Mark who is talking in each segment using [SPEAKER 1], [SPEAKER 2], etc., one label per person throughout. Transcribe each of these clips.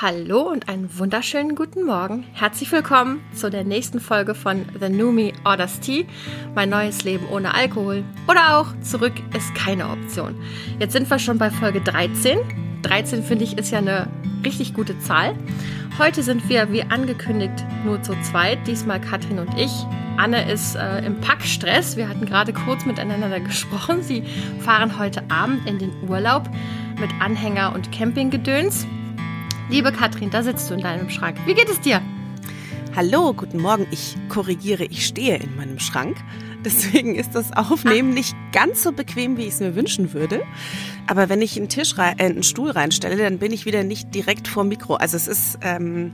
[SPEAKER 1] Hallo und einen wunderschönen guten Morgen. Herzlich willkommen zu der nächsten Folge von The New Me Orders Tea, mein neues Leben ohne Alkohol. Oder auch Zurück ist keine Option. Jetzt sind wir schon bei Folge 13. 13 finde ich ist ja eine richtig gute Zahl. Heute sind wir wie angekündigt nur zu zweit, diesmal Katrin und ich. Anne ist äh, im Packstress. Wir hatten gerade kurz miteinander gesprochen. Sie fahren heute Abend in den Urlaub mit Anhänger und Campinggedöns. Liebe Katrin, da sitzt du in deinem Schrank. Wie geht es dir?
[SPEAKER 2] Hallo, guten Morgen. Ich korrigiere, ich stehe in meinem Schrank. Deswegen ist das Aufnehmen nicht ganz so bequem, wie ich es mir wünschen würde. Aber wenn ich einen Tisch rein, äh, einen Stuhl reinstelle, dann bin ich wieder nicht direkt vor Mikro. Also es ist ähm,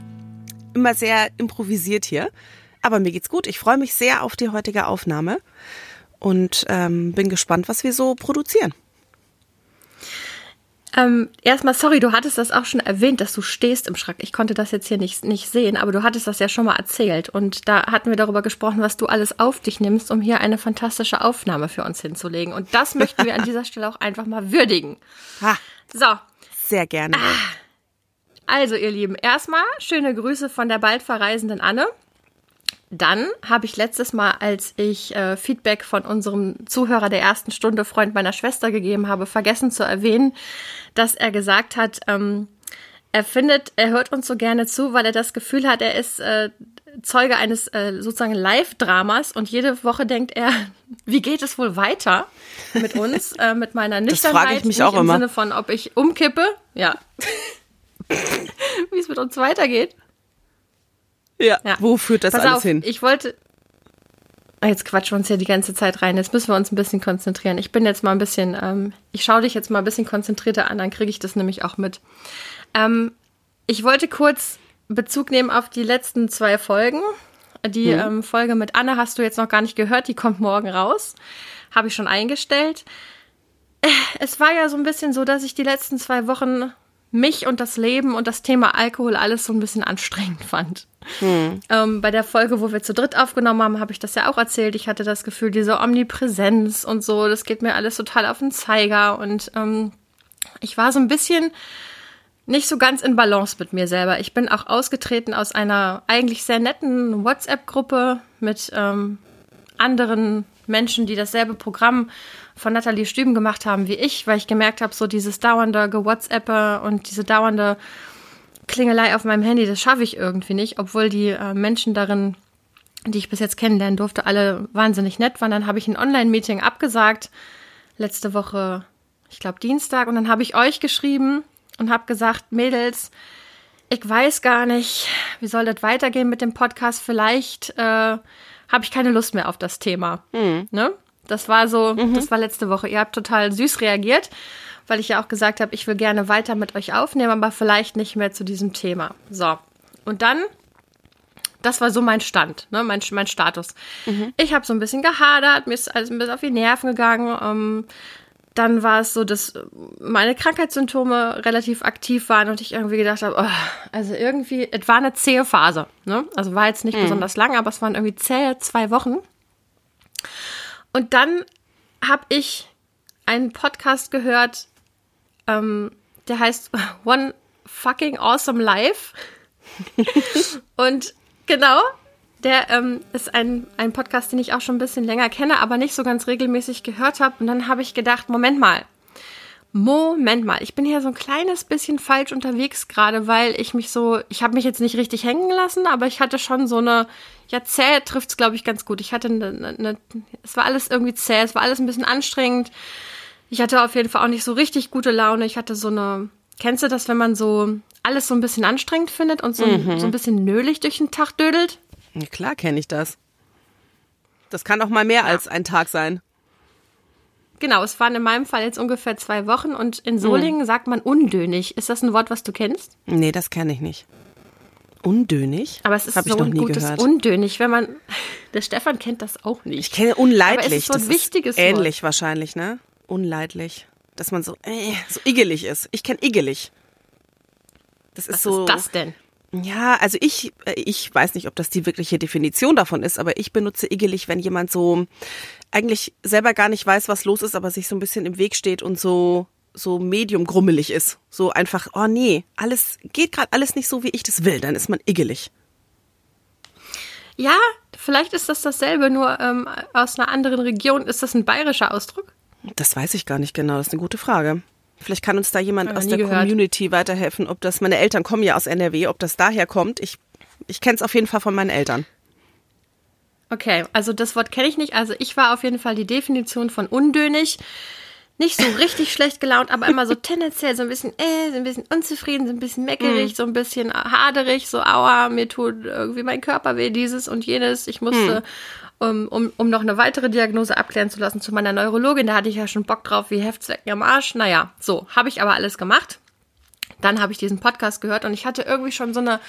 [SPEAKER 2] immer sehr improvisiert hier. Aber mir geht's gut. Ich freue mich sehr auf die heutige Aufnahme und ähm, bin gespannt, was wir so produzieren.
[SPEAKER 1] Ähm, erstmal, sorry, du hattest das auch schon erwähnt, dass du stehst im Schrank. Ich konnte das jetzt hier nicht, nicht sehen, aber du hattest das ja schon mal erzählt. Und da hatten wir darüber gesprochen, was du alles auf dich nimmst, um hier eine fantastische Aufnahme für uns hinzulegen. Und das möchten wir an dieser Stelle auch einfach mal würdigen.
[SPEAKER 2] Ha,
[SPEAKER 1] So,
[SPEAKER 2] sehr gerne.
[SPEAKER 1] also ihr Lieben, erstmal schöne Grüße von der bald verreisenden Anne. Dann habe ich letztes Mal, als ich äh, Feedback von unserem Zuhörer der ersten Stunde, Freund meiner Schwester, gegeben habe, vergessen zu erwähnen, dass er gesagt hat, ähm, er findet, er hört uns so gerne zu, weil er das Gefühl hat, er ist äh, Zeuge eines äh, sozusagen Live-Dramas und jede Woche denkt er, wie geht es wohl weiter mit uns, äh, mit meiner
[SPEAKER 2] Das
[SPEAKER 1] Nüchternheit,
[SPEAKER 2] frage ich mich auch
[SPEAKER 1] im
[SPEAKER 2] immer.
[SPEAKER 1] Sinne von, ob ich umkippe, ja, wie es mit uns weitergeht.
[SPEAKER 2] Ja.
[SPEAKER 1] Ja.
[SPEAKER 2] Wo führt das
[SPEAKER 1] Pass
[SPEAKER 2] alles
[SPEAKER 1] auf,
[SPEAKER 2] hin?
[SPEAKER 1] Ich wollte. Ah, Jetzt quatschen wir uns hier die ganze Zeit rein. Jetzt müssen wir uns ein bisschen konzentrieren. Ich bin jetzt mal ein bisschen, ähm, ich schaue dich jetzt mal ein bisschen konzentrierter an, dann kriege ich das nämlich auch mit. Ähm, ich wollte kurz Bezug nehmen auf die letzten zwei Folgen. Die ähm, Folge mit Anne hast du jetzt noch gar nicht gehört, die kommt morgen raus. Habe ich schon eingestellt. Äh, Es war ja so ein bisschen so, dass ich die letzten zwei Wochen mich und das Leben und das Thema Alkohol alles so ein bisschen anstrengend fand. Ähm, bei der Folge, wo wir zu dritt aufgenommen haben, habe ich das ja auch erzählt. Ich hatte das Gefühl, diese Omnipräsenz und so, das geht mir alles total auf den Zeiger. Und ähm, ich war so ein bisschen nicht so ganz in Balance mit mir selber. Ich bin auch ausgetreten aus einer eigentlich sehr netten WhatsApp-Gruppe mit ähm, anderen Menschen, die dasselbe Programm von Nathalie Stüben gemacht haben wie ich, weil ich gemerkt habe, so dieses dauernde Gewhatsapper und diese dauernde Klingelei auf meinem Handy, das schaffe ich irgendwie nicht, obwohl die äh, Menschen darin, die ich bis jetzt kennenlernen durfte, alle wahnsinnig nett waren. Dann habe ich ein Online-Meeting abgesagt, letzte Woche, ich glaube Dienstag, und dann habe ich euch geschrieben und habe gesagt, Mädels, ich weiß gar nicht, wie soll das weitergehen mit dem Podcast? Vielleicht äh, habe ich keine Lust mehr auf das Thema. Ne? Das war so, das war letzte Woche. Ihr habt total süß reagiert, weil ich ja auch gesagt habe, ich will gerne weiter mit euch aufnehmen, aber vielleicht nicht mehr zu diesem Thema. So. Und dann, das war so mein Stand, ne, mein, mein Status. Ich habe so ein bisschen gehadert, mir ist alles ein bisschen auf die Nerven gegangen. Ähm, dann war es so, dass meine Krankheitssymptome relativ aktiv waren und ich irgendwie gedacht habe, oh, also irgendwie, es war eine zähe Phase. Ne? Also war jetzt nicht besonders lang, aber es waren irgendwie zähe zwei Wochen. Und dann habe ich einen Podcast gehört, ähm, der heißt One Fucking Awesome Life. und genau, der ähm, ist ein, ein Podcast, den ich auch schon ein bisschen länger kenne, aber nicht so ganz regelmäßig gehört habe. Und dann habe ich gedacht, Moment mal. Moment mal, ich bin hier so ein kleines bisschen falsch unterwegs gerade, weil ich mich so, ich habe mich jetzt nicht richtig hängen lassen, aber ich hatte schon so eine, ja, zäh trifft's glaube ich ganz gut. Ich hatte eine, eine, es war alles irgendwie zäh, es war alles ein bisschen anstrengend. Ich hatte auf jeden Fall auch nicht so richtig gute Laune. Ich hatte so eine, kennst du das, wenn man so alles so ein bisschen anstrengend findet und so, so ein bisschen nölig durch den Tag dödelt?
[SPEAKER 2] Ja, klar kenne ich das. Das kann auch mal mehr als ein Tag sein.
[SPEAKER 1] Genau, es waren in meinem Fall jetzt ungefähr zwei Wochen und in Solingen sagt man undönig. Ist das ein Wort, was du kennst?
[SPEAKER 2] Nee, das kenne ich nicht. Undönig?
[SPEAKER 1] Aber es ist
[SPEAKER 2] Hab
[SPEAKER 1] so
[SPEAKER 2] ich noch
[SPEAKER 1] ein gutes
[SPEAKER 2] gehört.
[SPEAKER 1] Undönig, wenn man. Der Stefan kennt das auch
[SPEAKER 2] Ich
[SPEAKER 1] nicht.
[SPEAKER 2] kenne unleidlich.
[SPEAKER 1] Aber es ist so ein
[SPEAKER 2] das
[SPEAKER 1] wichtiges
[SPEAKER 2] ist ähnlich wahrscheinlich, ne? Unleidlich. Dass man so, äh, so igelig ist. Ich kenne igelig. Das ist
[SPEAKER 1] Was
[SPEAKER 2] so.
[SPEAKER 1] ist das denn?
[SPEAKER 2] Ja, also ich, äh, ich weiß nicht, ob das die wirkliche Definition davon ist, aber ich benutze igelig, wenn jemand so eigentlich selber gar nicht weiß, was los ist, aber sich so ein bisschen im Weg steht und so so medium grummelig ist. So einfach, oh nee, alles geht gerade alles nicht so, wie ich das will. Dann ist man iggelig.
[SPEAKER 1] Ja, vielleicht ist das dasselbe, nur ähm, aus einer anderen Region. Ist das ein bayerischer Ausdruck?
[SPEAKER 2] Das weiß ich gar nicht genau. Das ist eine gute Frage. Vielleicht kann uns da jemand aus der
[SPEAKER 1] gehört.
[SPEAKER 2] Community weiterhelfen, ob das, meine Eltern kommen ja aus NRW, ob das daher kommt. Ich, ich kenne es auf jeden Fall von meinen Eltern.
[SPEAKER 1] Okay, also das Wort kenne ich nicht. Also ich war auf jeden Fall die Definition von undönig. Nicht so richtig schlecht gelaunt, aber immer so tendenziell so ein bisschen, äh, so ein bisschen unzufrieden, so ein bisschen meckerig, so ein bisschen haderig, so aua, mir tut irgendwie mein Körper weh, dieses und jenes. Ich musste, um, um, um noch eine weitere Diagnose abklären zu lassen zu meiner Neurologin, da hatte ich ja schon Bock drauf, wie Heftzwecken am Arsch. Naja, so, habe ich aber alles gemacht. Dann habe ich diesen Podcast gehört und ich hatte irgendwie schon so eine,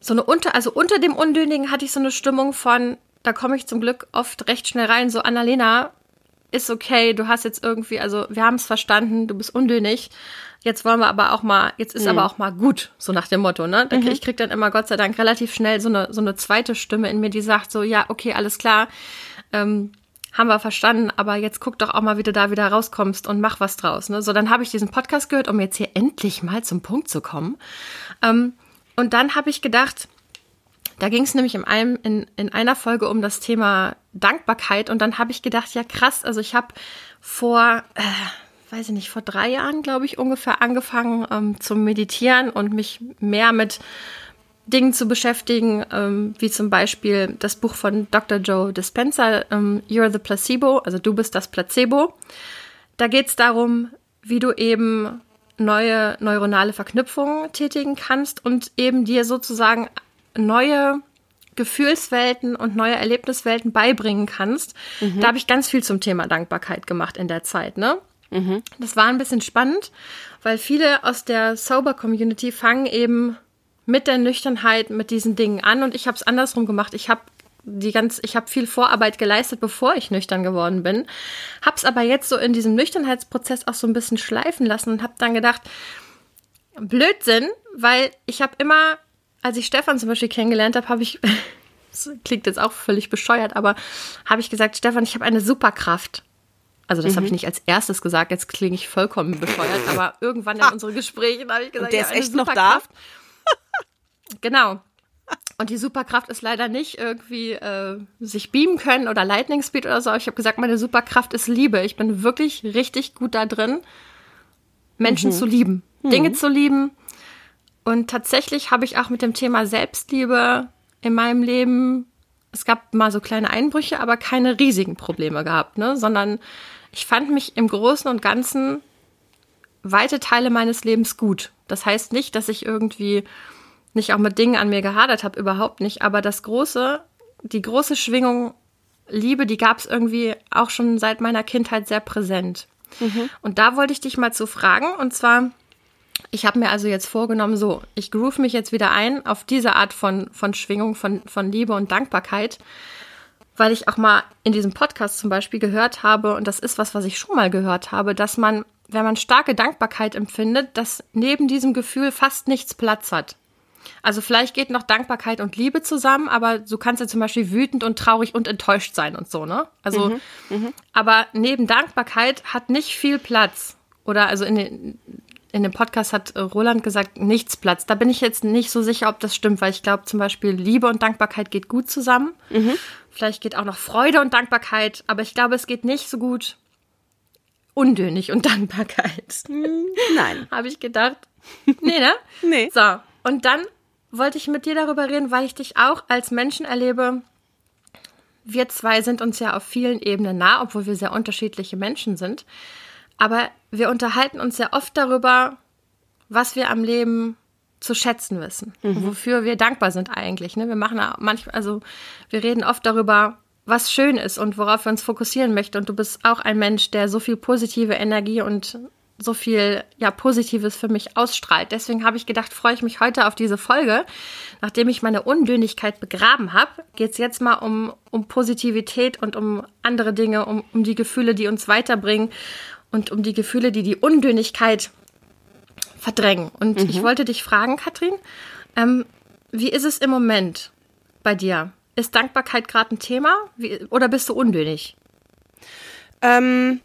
[SPEAKER 1] so eine unter, also unter dem Undönigen hatte ich so eine Stimmung von, da komme ich zum Glück oft recht schnell rein, so Annalena, ist okay, du hast jetzt irgendwie, also wir haben es verstanden, du bist undönig. Jetzt wollen wir aber auch mal, jetzt ist aber auch mal gut, so nach dem Motto, ne? Krieg, ich krieg dann immer Gott sei Dank relativ schnell so eine, so eine zweite Stimme in mir, die sagt so, ja, okay, alles klar, ähm, haben wir verstanden, aber jetzt guck doch auch mal, wie du da wieder rauskommst und mach was draus. Ne? So, dann habe ich diesen Podcast gehört, um jetzt hier endlich mal zum Punkt zu kommen. Ähm, und dann habe ich gedacht, da ging es nämlich in, einem, in, in einer Folge um das Thema Dankbarkeit und dann habe ich gedacht, ja krass, also ich habe vor, äh, weiß ich nicht, vor drei Jahren, glaube ich, ungefähr angefangen ähm, zu meditieren und mich mehr mit Dingen zu beschäftigen, ähm, wie zum Beispiel das Buch von Dr. Joe Dispenza, ähm, You're the Placebo, also du bist das Placebo. Da geht es darum, wie du eben neue neuronale Verknüpfungen tätigen kannst und eben dir sozusagen neue Gefühlswelten und neue Erlebniswelten beibringen kannst. Da habe ich ganz viel zum Thema Dankbarkeit gemacht in der Zeit, ne? Das war ein bisschen spannend, weil viele aus der Sober-Community fangen eben mit der Nüchternheit mit diesen Dingen an und ich habe es andersrum gemacht. Ich habe die ganz, ich habe viel Vorarbeit geleistet, bevor ich nüchtern geworden bin, hab's aber jetzt so in diesem Nüchternheitsprozess auch so ein bisschen schleifen lassen und habe dann gedacht, Blödsinn, weil ich habe immer, als ich Stefan zum Beispiel kennengelernt habe, habe ich, das klingt jetzt auch völlig bescheuert, aber habe ich gesagt, Stefan, ich habe eine Superkraft. Also das habe ich nicht als erstes gesagt, jetzt klinge ich vollkommen bescheuert, aber irgendwann in unseren Gesprächen habe ich gesagt,
[SPEAKER 2] Und der
[SPEAKER 1] ich
[SPEAKER 2] ist echt noch da?
[SPEAKER 1] Genau. Und die Superkraft ist leider nicht irgendwie äh, sich beamen können oder Lightning Speed oder so. Ich habe gesagt, meine Superkraft ist Liebe. Ich bin wirklich richtig gut da drin, Menschen zu lieben, Dinge zu lieben. Und tatsächlich habe ich auch mit dem Thema Selbstliebe in meinem Leben, es gab mal so kleine Einbrüche, aber keine riesigen Probleme gehabt, ne? Sondern ich fand mich im Großen und Ganzen weite Teile meines Lebens gut. Das heißt nicht, dass ich irgendwie nicht auch mit Dingen an mir gehadert habe, überhaupt nicht. Aber das große, die große Schwingung Liebe, die gab es irgendwie auch schon seit meiner Kindheit sehr präsent. Und da wollte ich dich mal zu fragen. Und zwar, ich habe mir also jetzt vorgenommen, so, ich groove mich jetzt wieder ein auf diese Art von, von Schwingung, von, von Liebe und Dankbarkeit, weil ich auch mal in diesem Podcast zum Beispiel gehört habe, und das ist was, was ich schon mal gehört habe, dass man, wenn man starke Dankbarkeit empfindet, dass neben diesem Gefühl fast nichts Platz hat. Also vielleicht geht noch Dankbarkeit und Liebe zusammen, aber du kannst ja zum Beispiel wütend und traurig und enttäuscht sein und so, ne? Also, aber neben Dankbarkeit hat nicht viel Platz. Oder also in, den, in dem Podcast hat äh, Roland gesagt, nichts Platz. Da bin ich jetzt nicht so sicher, ob das stimmt, weil ich glaube zum Beispiel Liebe und Dankbarkeit geht gut zusammen. Vielleicht geht auch noch Freude und Dankbarkeit, aber ich glaube, es geht nicht so gut undönig und Dankbarkeit.
[SPEAKER 2] Nein.
[SPEAKER 1] Habe ich gedacht. Nee, ne?
[SPEAKER 2] Nee.
[SPEAKER 1] So, und dann wollte ich mit dir darüber reden, weil ich dich auch als Menschen erlebe. Wir zwei sind uns ja auf vielen Ebenen nah, obwohl wir sehr unterschiedliche Menschen sind. Aber wir unterhalten uns ja oft darüber, was wir am Leben zu schätzen wissen, und wofür wir dankbar sind eigentlich. Ne? Wir machen manchmal, also wir reden oft darüber, was schön ist und worauf wir uns fokussieren möchten. Und du bist auch ein Mensch, der so viel positive Energie und so viel ja Positives für mich ausstrahlt. Deswegen habe ich gedacht, freue ich mich heute auf diese Folge. Nachdem ich meine Undönigkeit begraben habe, geht es jetzt mal um, um Positivität und um andere Dinge, um, um die Gefühle, die uns weiterbringen und um die Gefühle, die die Undönigkeit verdrängen. Und ich wollte dich fragen, Katrin, ähm, wie ist es im Moment bei dir? Ist Dankbarkeit gerade ein Thema wie, oder bist du undönig?
[SPEAKER 2] Ähm,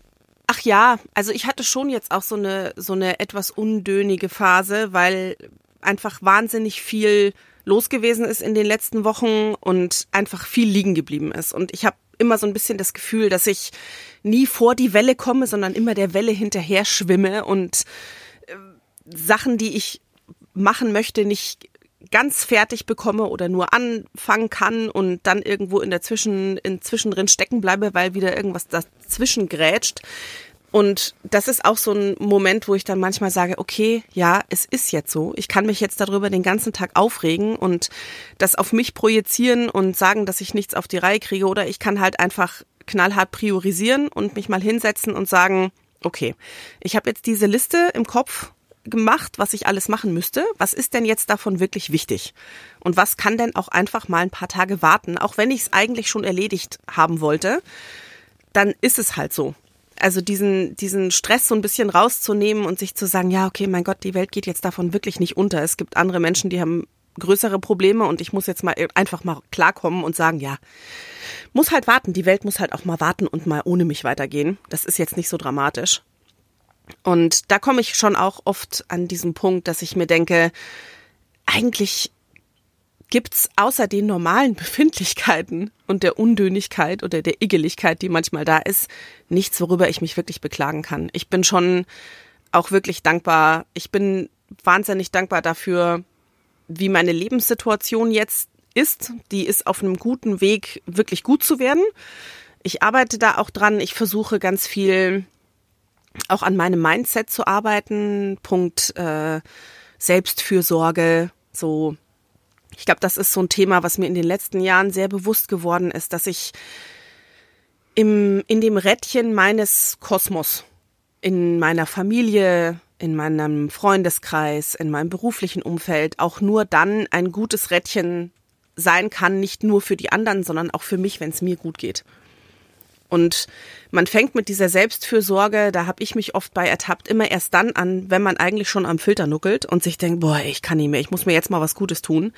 [SPEAKER 2] ach ja, also ich hatte schon jetzt auch so eine so eine etwas undönige Phase, weil einfach wahnsinnig viel los gewesen ist in den letzten Wochen und einfach viel liegen geblieben ist. Und ich habe immer so ein bisschen das Gefühl, dass ich nie vor die Welle komme, sondern immer der Welle hinterher schwimme und äh, Sachen, die ich machen möchte, nicht ganz fertig bekomme oder nur anfangen kann und dann irgendwo in der Zwischen, in zwischendrin stecken bleibe, weil wieder irgendwas dazwischen grätscht. Und das ist auch so ein Moment, wo ich dann manchmal sage, okay, ja, es ist jetzt so. Ich kann mich jetzt darüber den ganzen Tag aufregen und das auf mich projizieren und sagen, dass ich nichts auf die Reihe kriege. Oder ich kann halt einfach knallhart priorisieren und mich mal hinsetzen und sagen, okay, ich habe jetzt diese Liste im Kopf gemacht, was ich alles machen müsste. Was ist denn jetzt davon wirklich wichtig? Und was kann denn auch einfach mal ein paar Tage warten, auch wenn ich es eigentlich schon erledigt haben wollte? Dann ist es halt so also diesen, diesen Stress so ein bisschen rauszunehmen und sich zu sagen, ja, okay, mein Gott, die Welt geht jetzt davon wirklich nicht unter. Es gibt andere Menschen, die haben größere Probleme und ich muss jetzt mal einfach mal klarkommen und sagen, ja, muss halt warten. Die Welt muss halt auch mal warten und mal ohne mich weitergehen. Das ist jetzt nicht so dramatisch. Und da komme ich schon auch oft an diesen Punkt, dass ich mir denke, eigentlich gibt's außer den normalen Befindlichkeiten und der Undönigkeit oder der Iggeligkeit, die manchmal da ist, nichts, worüber ich mich wirklich beklagen kann. Ich bin schon auch wirklich dankbar. Ich bin wahnsinnig dankbar dafür, wie meine Lebenssituation jetzt ist. Die ist auf einem guten Weg, wirklich gut zu werden. Ich arbeite da auch dran. Ich versuche ganz viel auch an meinem Mindset zu arbeiten. Punkt äh, Selbstfürsorge, so ich glaube, das ist so ein Thema, was mir in den letzten Jahren sehr bewusst geworden ist, dass ich im, in dem Rädchen meines Kosmos, in meiner Familie, in meinem Freundeskreis, in meinem beruflichen Umfeld auch nur dann ein gutes Rädchen sein kann, nicht nur für die anderen, sondern auch für mich, wenn es mir gut geht. Und man fängt mit dieser Selbstfürsorge, da habe ich mich oft bei ertappt, immer erst dann an, wenn man eigentlich schon am Filter nuckelt und sich denkt, boah, ich kann nicht mehr, ich muss mir jetzt mal was Gutes tun.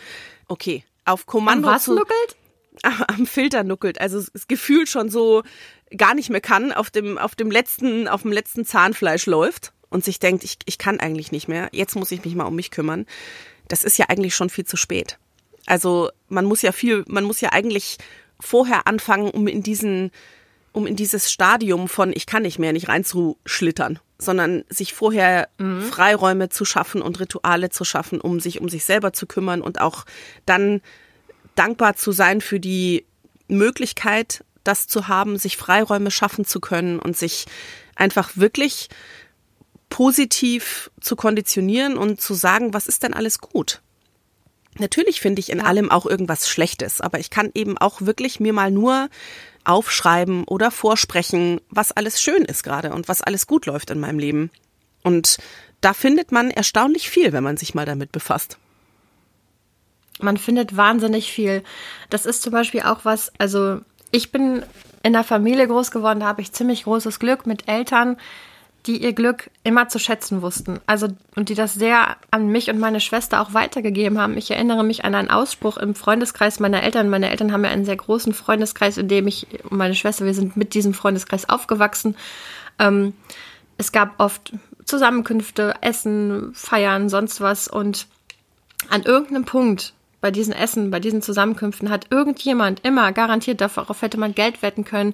[SPEAKER 2] Okay, auf Kommando.
[SPEAKER 1] Am was zu, nuckelt?
[SPEAKER 2] Am Filter nuckelt, also das Gefühl schon so gar nicht mehr kann, auf dem, auf dem letzten, auf dem letzten Zahnfleisch läuft und sich denkt, ich, ich kann eigentlich nicht mehr, jetzt muss ich mich mal um mich kümmern. Das ist ja eigentlich schon viel zu spät. Also man muss ja viel, man muss ja eigentlich vorher anfangen, um in diesen um in dieses Stadium von ich kann nicht mehr nicht reinzuschlittern, sondern sich vorher mhm. Freiräume zu schaffen und Rituale zu schaffen, um sich um sich selber zu kümmern und auch dann dankbar zu sein für die Möglichkeit, das zu haben, sich Freiräume schaffen zu können und sich einfach wirklich positiv zu konditionieren und zu sagen, was ist denn alles gut? Natürlich finde ich in allem auch irgendwas Schlechtes, aber ich kann eben auch wirklich mir mal nur aufschreiben oder vorsprechen, was alles schön ist gerade und was alles gut läuft in meinem Leben. Und da findet man erstaunlich viel, wenn man sich mal damit befasst.
[SPEAKER 1] Man findet wahnsinnig viel. Das ist zum Beispiel auch was, also ich bin in der Familie groß geworden, da habe ich ziemlich großes Glück mit Eltern, die ihr Glück immer zu schätzen wussten. Also, und die das sehr an mich und meine Schwester auch weitergegeben haben. Ich erinnere mich an einen Ausspruch im Freundeskreis meiner Eltern. Meine Eltern haben ja einen sehr großen Freundeskreis, in dem ich und meine Schwester, wir sind mit diesem Freundeskreis aufgewachsen. Ähm, es gab oft Zusammenkünfte, Essen, Feiern, sonst was. Und an irgendeinem Punkt bei diesen Essen, bei diesen Zusammenkünften hat irgendjemand immer garantiert, darauf hätte man Geld wetten können,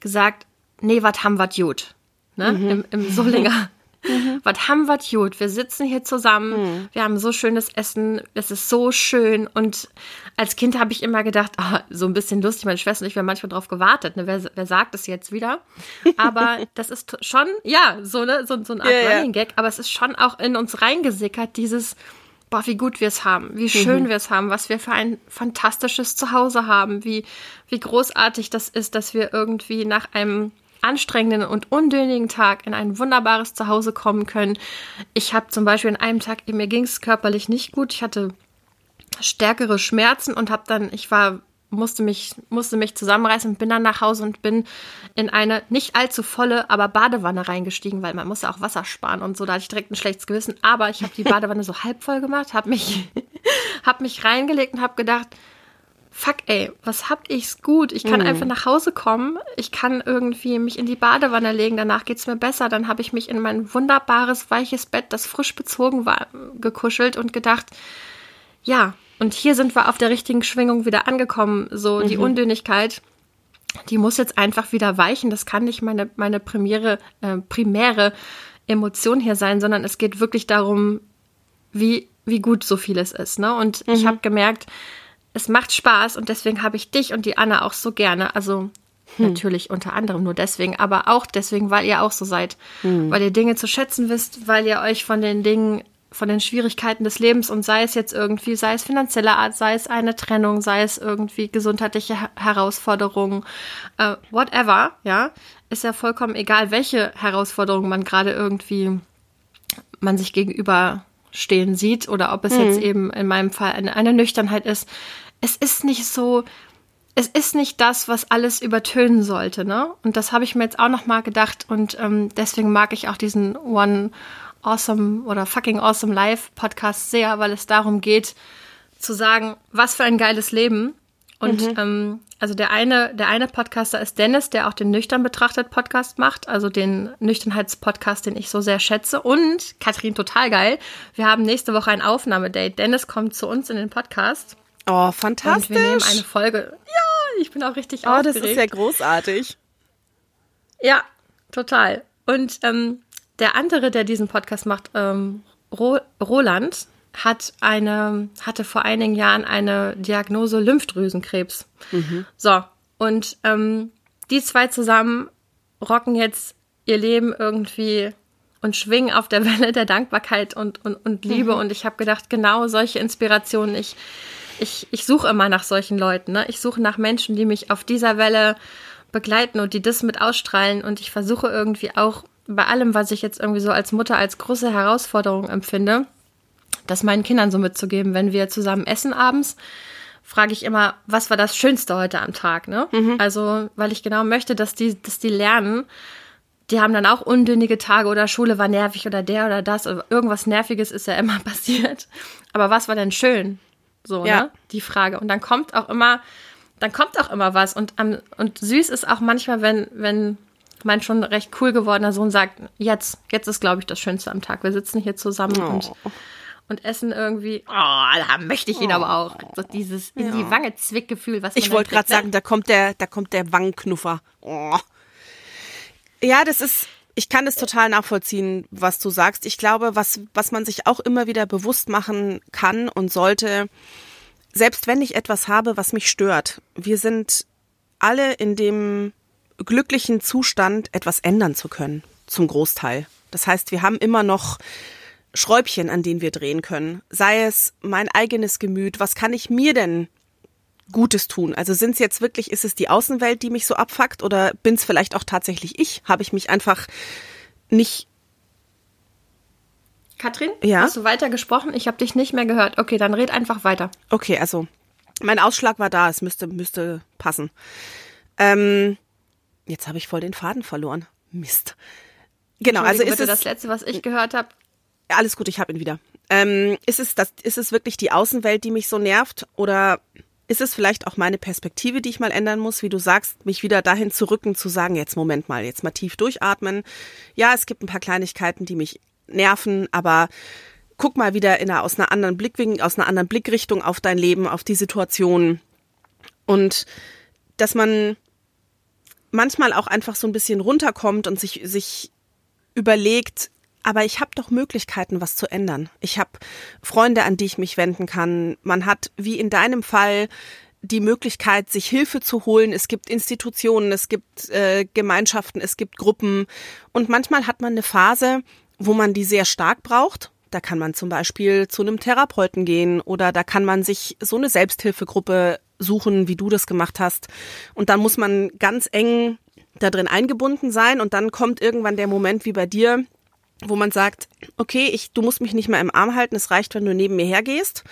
[SPEAKER 1] gesagt, nee, wat haben wat gut ne? Mhm. Im, im Solinger. Mhm. Was haben wir gut? Wir sitzen hier zusammen, mhm. wir haben so schönes Essen, es ist so schön. Und als Kind habe ich immer gedacht, oh, so ein bisschen lustig, meine Schwester und ich, wir haben manchmal drauf gewartet, ne? wer, wer sagt es jetzt wieder? Aber das ist schon, ja, so, ne? so, so eine Art yeah, Running Gag, aber es ist schon auch in uns reingesickert, dieses, boah, wie gut wir es haben, wie schön mhm. wir es haben, was wir für ein fantastisches Zuhause haben, wie, wie großartig das ist, dass wir irgendwie nach einem anstrengenden und undönigen Tag in ein wunderbares Zuhause kommen können. Ich habe zum Beispiel an einem Tag, mir ging es körperlich nicht gut. Ich hatte stärkere Schmerzen und habe dann, ich war musste mich, musste mich zusammenreißen und bin dann nach Hause und bin in eine nicht allzu volle, aber Badewanne reingestiegen, weil man muss ja auch Wasser sparen und so, da hatte ich direkt ein schlechtes Gewissen. Aber ich habe die Badewanne so halb voll gemacht, habe mich, hab mich reingelegt und habe gedacht, fuck ey, was hab ich's gut? Ich kann mhm. einfach nach Hause kommen, ich kann irgendwie mich in die Badewanne legen, danach geht's mir besser, dann habe ich mich in mein wunderbares, weiches Bett, das frisch bezogen war, gekuschelt und gedacht, ja, und hier sind wir auf der richtigen Schwingung wieder angekommen, so mhm. die Undünnigkeit die muss jetzt einfach wieder weichen. Das kann nicht meine, meine Premiere, äh, primäre Emotion hier sein, sondern es geht wirklich darum, wie, wie gut so vieles ist. Ne? Und mhm. ich habe gemerkt, es macht Spaß und deswegen habe ich dich und die Anna auch so gerne. Also hm. natürlich unter anderem nur deswegen, aber auch deswegen, weil ihr auch so seid. Hm. Weil ihr Dinge zu schätzen wisst, weil ihr euch von den Dingen, von den Schwierigkeiten des Lebens und sei es jetzt irgendwie, sei es finanzieller Art, sei es eine Trennung, sei es irgendwie gesundheitliche Herausforderungen, äh, whatever, ja, ist ja vollkommen egal, welche Herausforderungen man gerade irgendwie man sich gegenüber stehen sieht oder ob es hm. jetzt eben in meinem Fall eine, eine Nüchternheit ist es ist nicht so, es ist nicht das, was alles übertönen sollte, ne? Und das habe ich mir jetzt auch noch mal gedacht und ähm, deswegen mag ich auch diesen One Awesome oder Fucking Awesome Live Podcast sehr, weil es darum geht zu sagen, was für ein geiles Leben. Und mhm. ähm, also der eine, der eine Podcaster ist Dennis, der auch den Nüchtern betrachtet Podcast macht, also den Nüchternheitspodcast, den ich so sehr schätze. Und Katrin, total geil. Wir haben nächste Woche ein Aufnahmedate. Dennis kommt zu uns in den Podcast.
[SPEAKER 2] Oh, fantastisch. Und wir nehmen
[SPEAKER 1] eine Folge. Ja, ich bin auch richtig oh, aufgeregt.
[SPEAKER 2] Oh, das ist ja großartig.
[SPEAKER 1] Ja, total. Und ähm, der andere, der diesen Podcast macht, ähm, Ro Roland, hat eine, hatte vor einigen Jahren eine Diagnose Lymphdrüsenkrebs. Mhm. So, und ähm, die zwei zusammen rocken jetzt ihr Leben irgendwie und schwingen auf der Welle der Dankbarkeit und, und, und Liebe. Mhm. Und ich habe gedacht, genau solche Inspirationen. Ich ich, ich suche immer nach solchen Leuten. Ne? Ich suche nach Menschen, die mich auf dieser Welle begleiten und die das mit ausstrahlen. Und ich versuche irgendwie auch bei allem, was ich jetzt irgendwie so als Mutter als große Herausforderung empfinde, das meinen Kindern so mitzugeben. Wenn wir zusammen essen abends, frage ich immer, was war das Schönste heute am Tag? Ne? Mhm. Also, weil ich genau möchte, dass die, dass die lernen. Die haben dann auch undünnige Tage oder Schule war nervig oder der oder das. Oder irgendwas Nerviges ist ja immer passiert. Aber was war denn schön? So, ja. ne? Die Frage. Und dann kommt auch immer, dann kommt auch immer was. Und, um, und süß ist auch manchmal, wenn, wenn mein schon recht cool gewordener Sohn sagt, jetzt, jetzt ist, glaube ich, das Schönste am Tag. Wir sitzen hier zusammen oh. und, und essen irgendwie. Oh, da möchte ich ihn oh. aber auch. So dieses in ja. die Wange Zwickgefühl, was
[SPEAKER 2] Ich wollte gerade sagen, da kommt der, da kommt der Wangenknuffer. Oh. Ja, das ist, ich kann es total nachvollziehen, was du sagst. Ich glaube, was, was man sich auch immer wieder bewusst machen kann und sollte, selbst wenn ich etwas habe, was mich stört, wir sind alle in dem glücklichen Zustand, etwas ändern zu können, zum Großteil. Das heißt, wir haben immer noch Schräubchen, an denen wir drehen können. Sei es mein eigenes Gemüt, was kann ich mir denn Gutes tun? Also sind es jetzt wirklich, ist es die Außenwelt, die mich so abfuckt oder bin es vielleicht auch tatsächlich ich? Habe ich mich einfach nicht.
[SPEAKER 1] Katrin, ja? hast du weiter gesprochen? Ich habe dich nicht mehr gehört. Okay, dann red einfach weiter.
[SPEAKER 2] Okay, also mein Ausschlag war da, es müsste, müsste passen. Ähm, jetzt habe ich voll den Faden verloren. Mist. Genau, also ist es
[SPEAKER 1] das letzte, was ich gehört habe.
[SPEAKER 2] Alles gut, ich habe ihn wieder. Ähm, ist es das, ist es wirklich die Außenwelt, die mich so nervt, oder ist es vielleicht auch meine Perspektive, die ich mal ändern muss, wie du sagst, mich wieder dahin zu rücken, zu sagen, jetzt Moment mal, jetzt mal tief durchatmen. Ja, es gibt ein paar Kleinigkeiten, die mich nerven, aber guck mal wieder in einer, aus einer anderen Blickwinkel, aus einer anderen Blickrichtung auf dein Leben, auf die Situation. Und dass man manchmal auch einfach so ein bisschen runterkommt und sich, sich überlegt, aber ich habe doch Möglichkeiten, was zu ändern. Ich habe Freunde, an die ich mich wenden kann. Man hat, wie in deinem Fall, die Möglichkeit, sich Hilfe zu holen. Es gibt Institutionen, es gibt äh, Gemeinschaften, es gibt Gruppen. Und manchmal hat man eine Phase, wo man die sehr stark braucht. Da kann man zum Beispiel zu einem Therapeuten gehen oder da kann man sich so eine Selbsthilfegruppe suchen, wie du das gemacht hast. Und dann muss man ganz eng da drin eingebunden sein und dann kommt irgendwann der Moment wie bei dir, wo man sagt, okay, ich, du musst mich nicht mehr im Arm halten, es reicht, wenn du neben mir hergehst.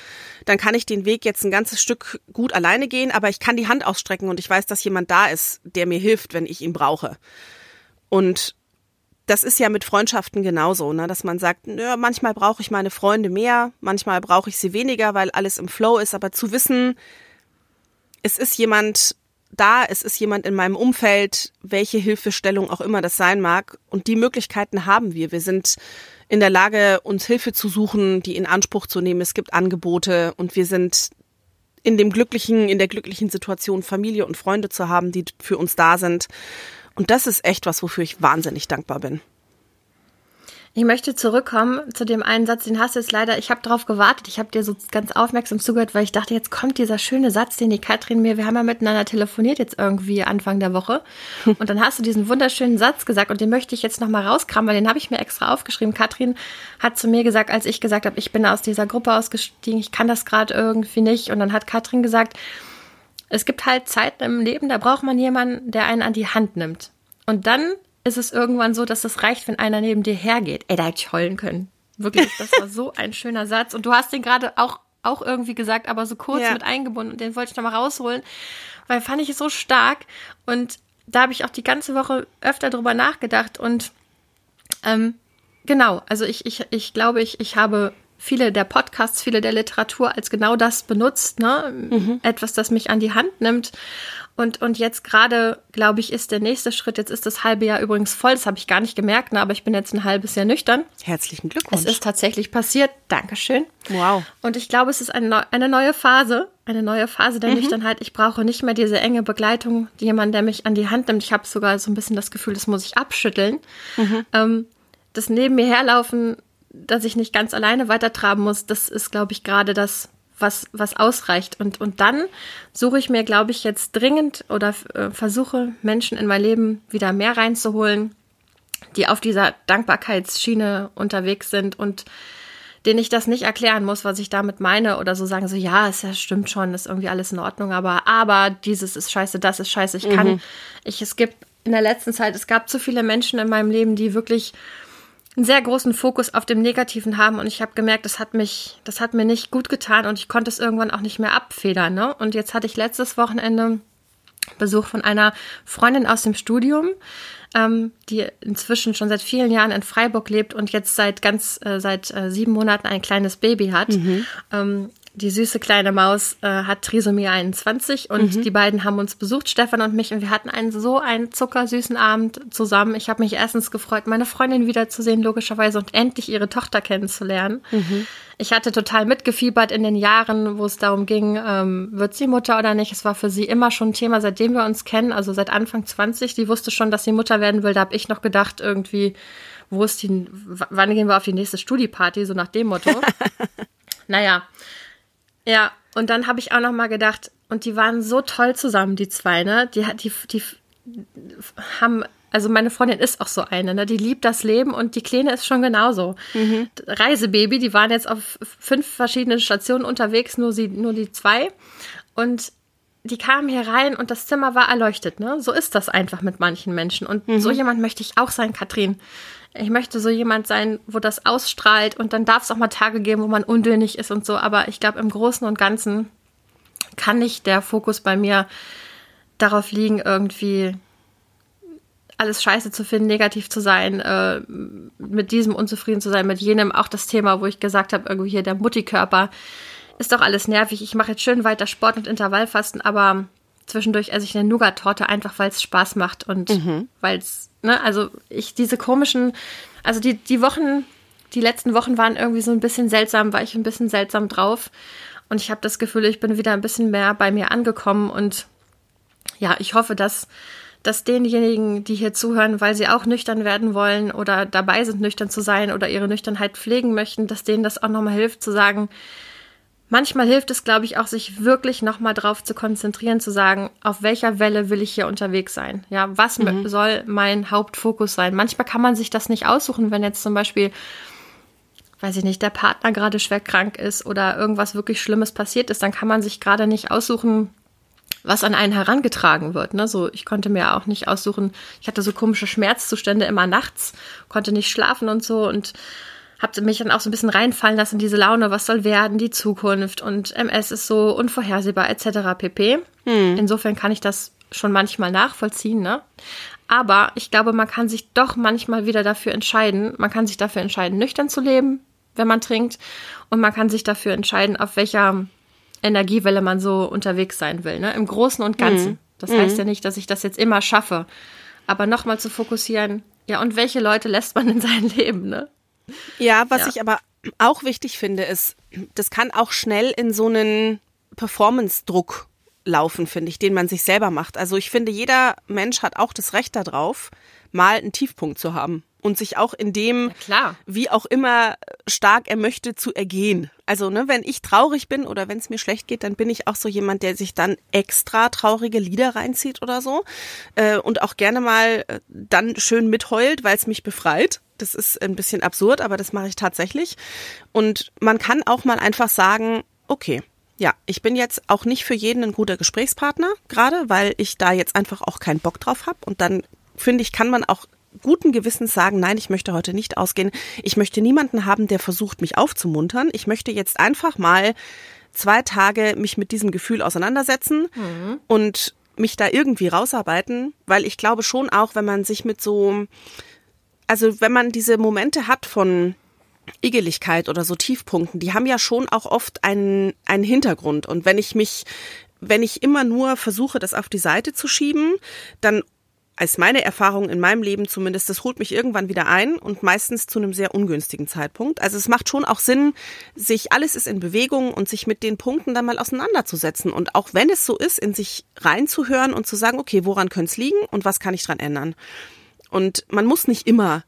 [SPEAKER 2] Dann kann ich den Weg jetzt ein ganzes Stück gut alleine gehen, aber ich kann die Hand ausstrecken und ich weiß, dass jemand da ist, der mir hilft, wenn ich ihn brauche. Und das ist ja mit Freundschaften genauso, ne? dass man sagt, nö, manchmal brauche ich meine Freunde mehr, manchmal brauche ich sie weniger, weil alles im Flow ist, aber zu wissen, es ist jemand da, es ist jemand in meinem Umfeld, welche Hilfestellung auch immer das sein mag. Und die Möglichkeiten haben wir. Wir sind in der Lage, uns Hilfe zu suchen, die in Anspruch zu nehmen. Es gibt Angebote und wir sind in dem glücklichen, in der glücklichen Situation, Familie und Freunde zu haben, die für uns da sind. Und das ist echt was, wofür ich wahnsinnig dankbar bin.
[SPEAKER 1] Ich möchte zurückkommen zu dem einen Satz, den hast du jetzt leider, ich habe darauf gewartet, ich habe dir so ganz aufmerksam zugehört, weil ich dachte, jetzt kommt dieser schöne Satz, den die Katrin mir, wir haben ja miteinander telefoniert jetzt irgendwie Anfang der Woche und dann hast du diesen wunderschönen Satz gesagt und den möchte ich jetzt nochmal rauskramen, weil den habe ich mir extra aufgeschrieben. Katrin hat zu mir gesagt, als ich gesagt habe, ich bin aus dieser Gruppe ausgestiegen, ich kann das gerade irgendwie nicht und dann hat Katrin gesagt, es gibt halt Zeiten im Leben, da braucht man jemanden, der einen an die Hand nimmt. Und dann ist es irgendwann so, dass es reicht, wenn einer neben dir hergeht. Ey, da hätte ich heulen können. Wirklich, das war so ein schöner Satz. Und du hast den gerade auch, auch irgendwie gesagt, aber so kurz ja. mit eingebunden. Und den wollte ich nochmal rausholen, weil fand ich es so stark. Und da habe ich auch die ganze Woche öfter drüber nachgedacht. Und ähm, genau, also ich, ich, ich glaube, ich, ich habe viele der Podcasts, viele der Literatur als genau das benutzt, ne? Mhm. Etwas, das mich an die Hand nimmt. Und, und jetzt gerade, glaube ich, ist der nächste Schritt. Jetzt ist das halbe Jahr übrigens voll. Das habe ich gar nicht gemerkt, ne? aber ich bin jetzt ein halbes Jahr nüchtern.
[SPEAKER 2] Herzlichen Glückwunsch.
[SPEAKER 1] Es ist tatsächlich passiert. Dankeschön.
[SPEAKER 2] Wow.
[SPEAKER 1] Und ich glaube, es ist eine, eine neue Phase. Eine neue Phase der mhm. Nüchternheit. Ich brauche nicht mehr diese enge Begleitung, jemand, der mich an die Hand nimmt. Ich habe sogar so ein bisschen das Gefühl, das muss ich abschütteln. Mhm. Ähm, das neben mir herlaufen, dass ich nicht ganz alleine weitertraben muss, das ist, glaube ich, gerade das, was, was ausreicht. Und, und dann suche ich mir, glaube ich, jetzt dringend oder äh, versuche, Menschen in mein Leben wieder mehr reinzuholen, die auf dieser Dankbarkeitsschiene unterwegs sind und denen ich das nicht erklären muss, was ich damit meine oder so sagen so, ja, es ja, stimmt schon, ist irgendwie alles in Ordnung, aber, aber dieses ist scheiße, das ist scheiße, ich kann, mhm. ich, es gibt in der letzten Zeit, es gab zu viele Menschen in meinem Leben, die wirklich einen sehr großen Fokus auf dem Negativen haben und ich habe gemerkt, das hat mich, das hat mir nicht gut getan und ich konnte es irgendwann auch nicht mehr abfedern. Ne? Und jetzt hatte ich letztes Wochenende Besuch von einer Freundin aus dem Studium, ähm, die inzwischen schon seit vielen Jahren in Freiburg lebt und jetzt seit ganz äh, seit äh, sieben Monaten ein kleines Baby hat. Mhm. Ähm, die süße kleine Maus äh, hat Trisomie 21 und mhm. die beiden haben uns besucht, Stefan und mich, und wir hatten einen so einen zuckersüßen Abend zusammen. Ich habe mich erstens gefreut, meine Freundin wiederzusehen, logischerweise, und endlich ihre Tochter kennenzulernen. Mhm. Ich hatte total mitgefiebert in den Jahren, wo es darum ging, ähm, wird sie Mutter oder nicht. Es war für sie immer schon ein Thema, seitdem wir uns kennen, also seit Anfang 20. Die wusste schon, dass sie Mutter werden will. Da habe ich noch gedacht, irgendwie, wo ist die, wann gehen wir auf die nächste Studieparty, so nach dem Motto. naja, ja, und dann habe ich auch noch mal gedacht, und die waren so toll zusammen, die zwei, ne? Die, die, die haben, also meine Freundin ist auch so eine, ne? Die liebt das Leben und die Kleine ist schon genauso. Mhm. Reisebaby, die waren jetzt auf fünf verschiedenen Stationen unterwegs, nur sie, nur die zwei. Und die kamen hier rein und das Zimmer war erleuchtet, ne? So ist das einfach mit manchen Menschen. Und mhm. so jemand möchte ich auch sein, Katrin. Ich möchte so jemand sein, wo das ausstrahlt und dann darf es auch mal Tage geben, wo man undönig ist und so. Aber ich glaube, im Großen und Ganzen kann nicht der Fokus bei mir darauf liegen, irgendwie alles scheiße zu finden, negativ zu sein, äh, mit diesem unzufrieden zu sein, mit jenem. Auch das Thema, wo ich gesagt habe, irgendwie hier der Muttikörper, ist doch alles nervig. Ich mache jetzt schön weiter Sport und Intervallfasten, aber zwischendurch esse ich eine Nougat-Torte einfach, weil es Spaß macht und mhm. weil es ne, also ich diese komischen, also die, die Wochen, die letzten Wochen waren irgendwie so ein bisschen seltsam, war ich ein bisschen seltsam drauf. Und ich habe das Gefühl, ich bin wieder ein bisschen mehr bei mir angekommen. Und ja, ich hoffe, dass, dass denjenigen, die hier zuhören, weil sie auch nüchtern werden wollen oder dabei sind, nüchtern zu sein oder ihre Nüchternheit pflegen möchten, dass denen das auch nochmal hilft zu sagen, Manchmal hilft es, glaube ich, auch, sich wirklich nochmal drauf zu konzentrieren, zu sagen, auf welcher Welle will ich hier unterwegs sein? Ja, was mhm. soll mein Hauptfokus sein? Manchmal kann man sich das nicht aussuchen, wenn jetzt zum Beispiel, weiß ich nicht, der Partner gerade schwer krank ist oder irgendwas wirklich Schlimmes passiert ist, dann kann man sich gerade nicht aussuchen, was an einen herangetragen wird. Ne? So, ich konnte mir auch nicht aussuchen, ich hatte so komische Schmerzzustände immer nachts, konnte nicht schlafen und so und habe mich dann auch so ein bisschen reinfallen lassen, diese Laune, was soll werden, die Zukunft und MS ist so unvorhersehbar etc. pp. Hm. Insofern kann ich das schon manchmal nachvollziehen, ne? Aber ich glaube, man kann sich doch manchmal wieder dafür entscheiden, man kann sich dafür entscheiden, nüchtern zu leben, wenn man trinkt, und man kann sich dafür entscheiden, auf welcher Energiewelle man so unterwegs sein will, ne? Im Großen und Ganzen. Mhm. Das heißt ja nicht, dass ich das jetzt immer schaffe. Aber nochmal zu fokussieren, ja, und welche Leute lässt man in sein Leben, ne?
[SPEAKER 2] Ja, was ja. ich aber auch wichtig finde, ist, das kann auch schnell in so einen Performance-Druck laufen, finde ich, den man sich selber macht. Also ich finde, jeder Mensch hat auch das Recht darauf, mal einen Tiefpunkt zu haben und sich auch in dem, wie auch immer stark er möchte, zu ergehen. Also, ne, wenn ich traurig bin oder wenn es mir schlecht geht, dann bin ich auch so jemand, der sich dann extra traurige Lieder reinzieht oder so äh, und auch gerne mal äh, dann schön mitheult, weil es mich befreit. Das ist ein bisschen absurd, aber das mache ich tatsächlich. Und man kann auch mal einfach sagen, okay, ja, ich bin jetzt auch nicht für jeden ein guter Gesprächspartner, gerade weil ich da jetzt einfach auch keinen Bock drauf habe. Und dann finde ich, kann man auch guten Gewissens sagen, nein, ich möchte heute nicht ausgehen. Ich möchte niemanden haben, der versucht, mich aufzumuntern. Ich möchte jetzt einfach mal zwei Tage mich mit diesem Gefühl auseinandersetzen mhm. und mich da irgendwie rausarbeiten, weil ich glaube schon auch, wenn man sich mit so, also wenn man diese Momente hat von Igeligkeit oder so Tiefpunkten, die haben ja schon auch oft einen, einen Hintergrund. Und wenn ich mich, wenn ich immer nur versuche, das auf die Seite zu schieben, dann als meine Erfahrung in meinem Leben zumindest, das holt mich irgendwann wieder ein und meistens zu einem sehr ungünstigen Zeitpunkt. Also es macht schon auch Sinn, sich alles ist in Bewegung und sich mit den Punkten dann mal auseinanderzusetzen und auch wenn es so ist, in sich reinzuhören und zu sagen, okay, woran könnte es liegen und was kann ich dran ändern? Und man muss nicht immer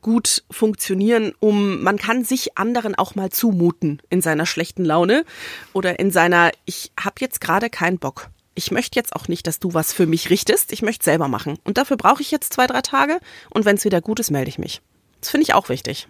[SPEAKER 2] gut funktionieren, um man kann sich anderen auch mal zumuten in seiner schlechten Laune oder in seiner ich habe jetzt gerade keinen Bock. Ich möchte jetzt auch nicht, dass du was für mich richtest. Ich möchte selber machen. Und dafür brauche ich jetzt zwei, drei Tage. Und wenn es wieder gut ist, melde ich mich. Das finde ich auch wichtig.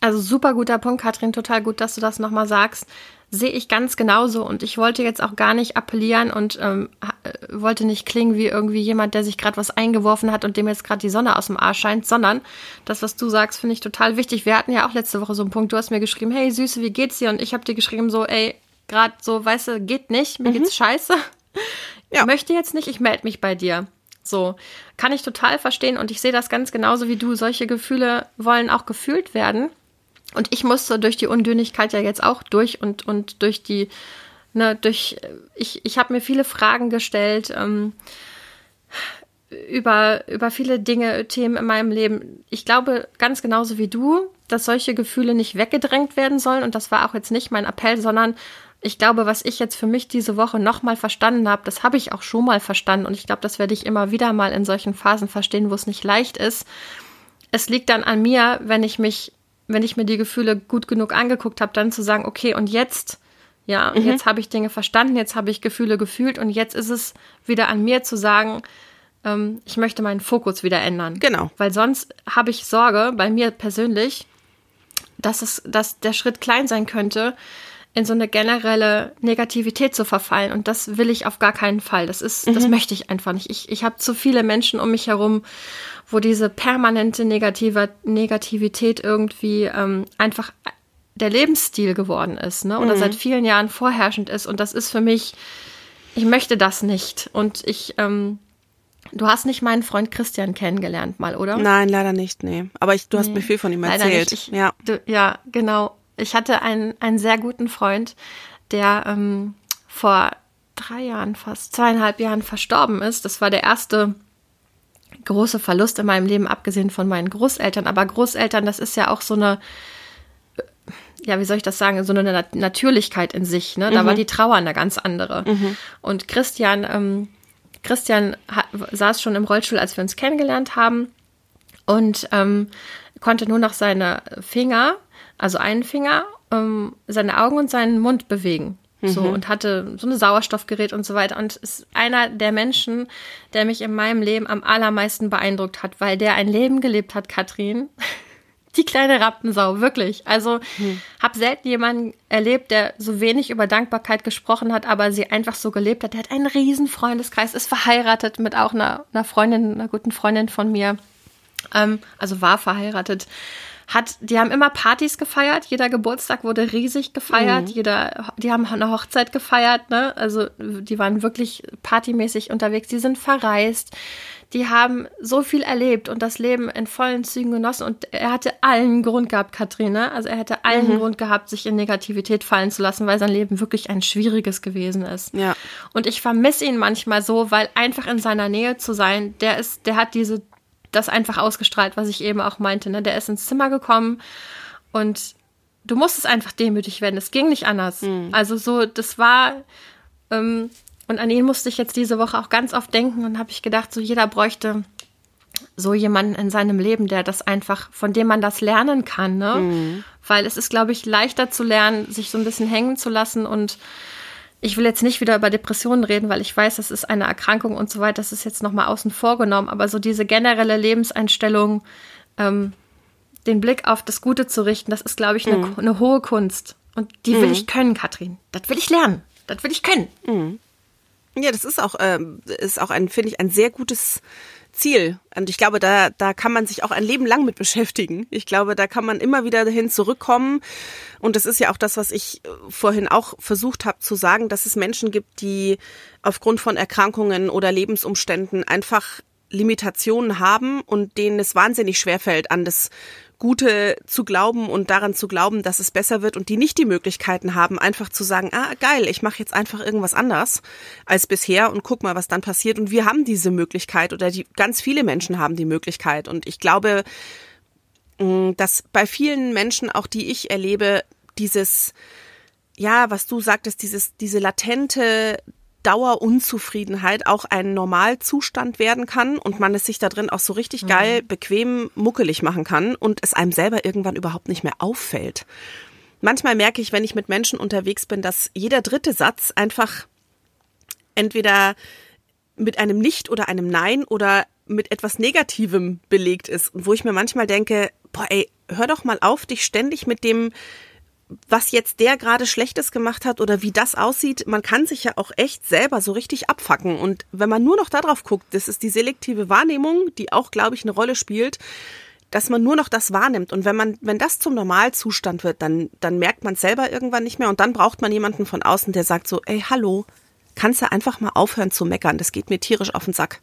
[SPEAKER 1] Also super guter Punkt, Katrin. Total gut, dass du das nochmal sagst sehe ich ganz genauso und ich wollte jetzt auch gar nicht appellieren und ähm, äh, wollte nicht klingen wie irgendwie jemand, der sich gerade was eingeworfen hat und dem jetzt gerade die Sonne aus dem Arsch scheint, sondern das, was du sagst, finde ich total wichtig. Wir hatten ja auch letzte Woche so einen Punkt, du hast mir geschrieben, hey Süße, wie geht's dir? Und ich habe dir geschrieben so, ey, gerade so, weißt du, geht nicht, mir mhm. geht's scheiße. Ja. Ich möchte jetzt nicht, ich melde mich bei dir. So, kann ich total verstehen und ich sehe das ganz genauso wie du. Solche Gefühle wollen auch gefühlt werden. Und ich musste durch die Undünnigkeit ja jetzt auch durch und, und durch die, ne, durch, ich, ich habe mir viele Fragen gestellt ähm, über, über viele Dinge, Themen in meinem Leben. Ich glaube ganz genauso wie du, dass solche Gefühle nicht weggedrängt werden sollen. Und das war auch jetzt nicht mein Appell, sondern ich glaube, was ich jetzt für mich diese Woche nochmal verstanden habe, das habe ich auch schon mal verstanden. Und ich glaube, das werde ich immer wieder mal in solchen Phasen verstehen, wo es nicht leicht ist. Es liegt dann an mir, wenn ich mich wenn ich mir die Gefühle gut genug angeguckt habe, dann zu sagen, okay, und jetzt, ja, mhm. jetzt habe ich Dinge verstanden, jetzt habe ich Gefühle gefühlt und jetzt ist es wieder an mir zu sagen, ähm, ich möchte meinen Fokus wieder ändern.
[SPEAKER 2] Genau.
[SPEAKER 1] Weil sonst habe ich Sorge, bei mir persönlich, dass es, dass der Schritt klein sein könnte, in so eine generelle Negativität zu verfallen. Und das will ich auf gar keinen Fall. Das ist, mhm. das möchte ich einfach nicht. Ich, ich habe zu viele Menschen um mich herum, wo diese permanente Negative, Negativität irgendwie ähm, einfach der Lebensstil geworden ist, ne? Oder mhm. seit vielen Jahren vorherrschend ist. Und das ist für mich, ich möchte das nicht. Und ich, ähm, Du hast nicht meinen Freund Christian kennengelernt mal, oder?
[SPEAKER 2] Nein, leider nicht, nee. Aber ich, du hast mir viel von ihm erzählt. Ich,
[SPEAKER 1] ja. Du, ja, genau ich hatte einen, einen sehr guten Freund, der ähm, vor drei Jahren, fast zweieinhalb Jahren verstorben ist. Das war der erste große Verlust in meinem Leben, abgesehen von meinen Großeltern. Aber Großeltern, das ist ja auch so eine, ja, wie soll ich das sagen, so eine Natürlichkeit in sich. Ne? Da mhm. war die Trauer eine ganz andere. Mhm. Und Christian, ähm, Christian hat, saß schon im Rollstuhl, als wir uns kennengelernt haben und ähm, konnte nur noch seine Finger also einen Finger, ähm, seine Augen und seinen Mund bewegen. So, mhm. und hatte so ein Sauerstoffgerät und so weiter. Und ist einer der Menschen, der mich in meinem Leben am allermeisten beeindruckt hat, weil der ein Leben gelebt hat, Katrin. Die kleine Rappensau, wirklich. Also, mhm. habe selten jemanden erlebt, der so wenig über Dankbarkeit gesprochen hat, aber sie einfach so gelebt hat. Der hat einen riesen Freundeskreis, ist verheiratet mit auch einer, einer Freundin, einer guten Freundin von mir. Ähm, also war verheiratet hat, die haben immer Partys gefeiert, jeder Geburtstag wurde riesig gefeiert, mhm. jeder, die haben eine Hochzeit gefeiert, ne? Also die waren wirklich partymäßig unterwegs, die sind verreist, die haben so viel erlebt und das Leben in vollen Zügen genossen und er hatte allen Grund gehabt, Katrine, also er hätte allen mhm. Grund gehabt, sich in Negativität fallen zu lassen, weil sein Leben wirklich ein schwieriges gewesen ist.
[SPEAKER 2] Ja.
[SPEAKER 1] Und ich vermisse ihn manchmal so, weil einfach in seiner Nähe zu sein, der ist, der hat diese das einfach ausgestrahlt, was ich eben auch meinte. Ne? Der ist ins Zimmer gekommen und du musstest einfach demütig werden. Es ging nicht anders. Mhm. Also so, das war ähm, und an ihn musste ich jetzt diese Woche auch ganz oft denken und habe ich gedacht, so jeder bräuchte so jemanden in seinem Leben, der das einfach, von dem man das lernen kann, ne? Mhm. Weil es ist, glaube ich, leichter zu lernen, sich so ein bisschen hängen zu lassen und ich will jetzt nicht wieder über Depressionen reden, weil ich weiß, das ist eine Erkrankung und so weiter. Das ist jetzt nochmal außen vor genommen. Aber so diese generelle Lebenseinstellung, ähm, den Blick auf das Gute zu richten, das ist, glaube ich, eine, mhm. eine hohe Kunst. Und die mhm. will ich können, Katrin. Das will ich lernen. Das will ich können.
[SPEAKER 2] Mhm. Ja, das ist auch, äh, ist auch ein, finde ich, ein sehr gutes Ziel. Und ich glaube, da, da kann man sich auch ein Leben lang mit beschäftigen. Ich glaube, da kann man immer wieder dahin zurückkommen. Und das ist ja auch das, was ich äh, vorhin auch versucht habe zu sagen, dass es Menschen gibt, die aufgrund von Erkrankungen oder Lebensumständen einfach Limitationen haben und denen es wahnsinnig schwerfällt, an das Gute zu glauben und daran zu glauben, dass es besser wird und die nicht die Möglichkeiten haben, einfach zu sagen, ah geil, ich mache jetzt einfach irgendwas anders als bisher und guck mal, was dann passiert. Und wir haben diese Möglichkeit oder die ganz viele Menschen haben die Möglichkeit. Und ich glaube, mm, dass bei vielen Menschen, auch die ich erlebe, dieses ja, was du sagtest, dieses, diese latente Dauerunzufriedenheit auch ein Normalzustand werden kann und man es sich da drin auch so richtig mhm. geil, bequem, muckelig machen kann und es einem selber irgendwann überhaupt nicht mehr auffällt. Manchmal merke ich, wenn ich mit Menschen unterwegs bin, dass jeder dritte Satz einfach entweder mit einem Nicht oder einem Nein oder mit etwas Negativem belegt ist. Wo ich mir manchmal denke, boah, ey, hör doch mal auf, dich ständig mit dem was jetzt der gerade Schlechtes gemacht hat oder wie das aussieht, man kann sich ja auch echt selber so richtig abfacken. Und wenn man nur noch darauf guckt, das ist die selektive Wahrnehmung, die auch, glaube ich, eine Rolle spielt, dass man nur noch das wahrnimmt. Und wenn man, wenn das zum Normalzustand wird, dann, dann merkt man selber irgendwann nicht mehr. Und dann braucht man jemanden von außen, der sagt so, ey, hallo, kannst du einfach mal aufhören zu meckern? Das geht mir tierisch auf den Sack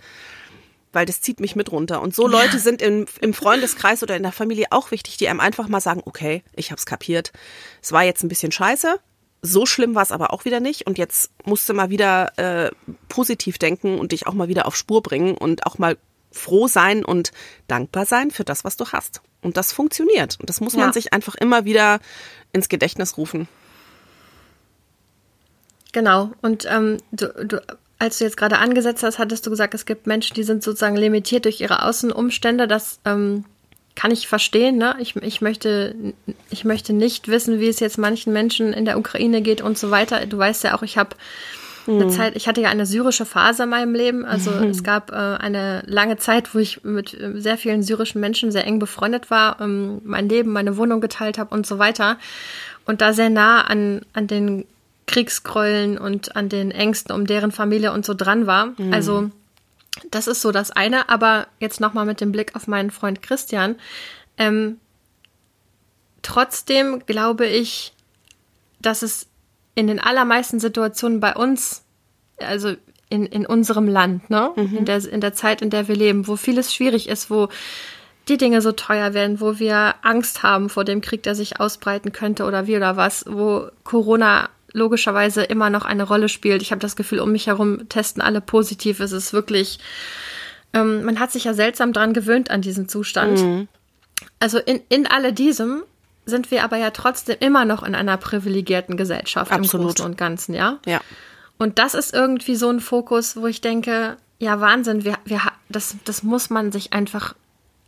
[SPEAKER 2] weil das zieht mich mit runter. Und so Leute sind im, im Freundeskreis oder in der Familie auch wichtig, die einem einfach mal sagen, okay, ich hab's kapiert. Es war jetzt ein bisschen scheiße. So schlimm war es aber auch wieder nicht. Und jetzt musst du mal wieder äh, positiv denken und dich auch mal wieder auf Spur bringen und auch mal froh sein und dankbar sein für das, was du hast. Und das funktioniert. Und das muss man sich einfach immer wieder ins Gedächtnis rufen.
[SPEAKER 1] Genau. Und ähm, du, du als du jetzt gerade angesetzt hast, hattest du gesagt, es gibt Menschen, die sind sozusagen limitiert durch ihre Außenumstände. Das ähm, kann ich verstehen. Ne? Ich, ich, möchte, ich möchte nicht wissen, wie es jetzt manchen Menschen in der Ukraine geht und so weiter. Du weißt ja auch, ich habe eine mhm. Zeit, ich hatte ja eine syrische Phase in meinem Leben. Also mhm. es gab äh, eine lange Zeit, wo ich mit äh, sehr vielen syrischen Menschen sehr eng befreundet war, ähm, mein Leben, meine Wohnung geteilt habe und so weiter. Und da sehr nah an, an den Kriegsgräueln und an den Ängsten um deren Familie und so dran war. Mhm. Also das ist so das eine. Aber jetzt nochmal mit dem Blick auf meinen Freund Christian. Ähm, trotzdem glaube ich, dass es in den allermeisten Situationen bei uns, also in, in unserem Land, ne? Mhm. In, der, in der Zeit, in der wir leben, wo vieles schwierig ist, wo die Dinge so teuer werden, wo wir Angst haben vor dem Krieg, der sich ausbreiten könnte oder wie oder was, wo Corona logischerweise immer noch eine Rolle spielt. Ich habe das Gefühl, um mich herum testen alle positiv. Es ist wirklich, ähm, man hat sich ja seltsam dran gewöhnt an diesen Zustand. Mhm. Also in, in alle diesem sind wir aber ja trotzdem immer noch in einer privilegierten Gesellschaft Absolut. im Großen und Ganzen, ja?
[SPEAKER 2] Ja.
[SPEAKER 1] Und das ist irgendwie so ein Fokus, wo ich denke, ja, Wahnsinn, wir, wir, das, das muss man sich einfach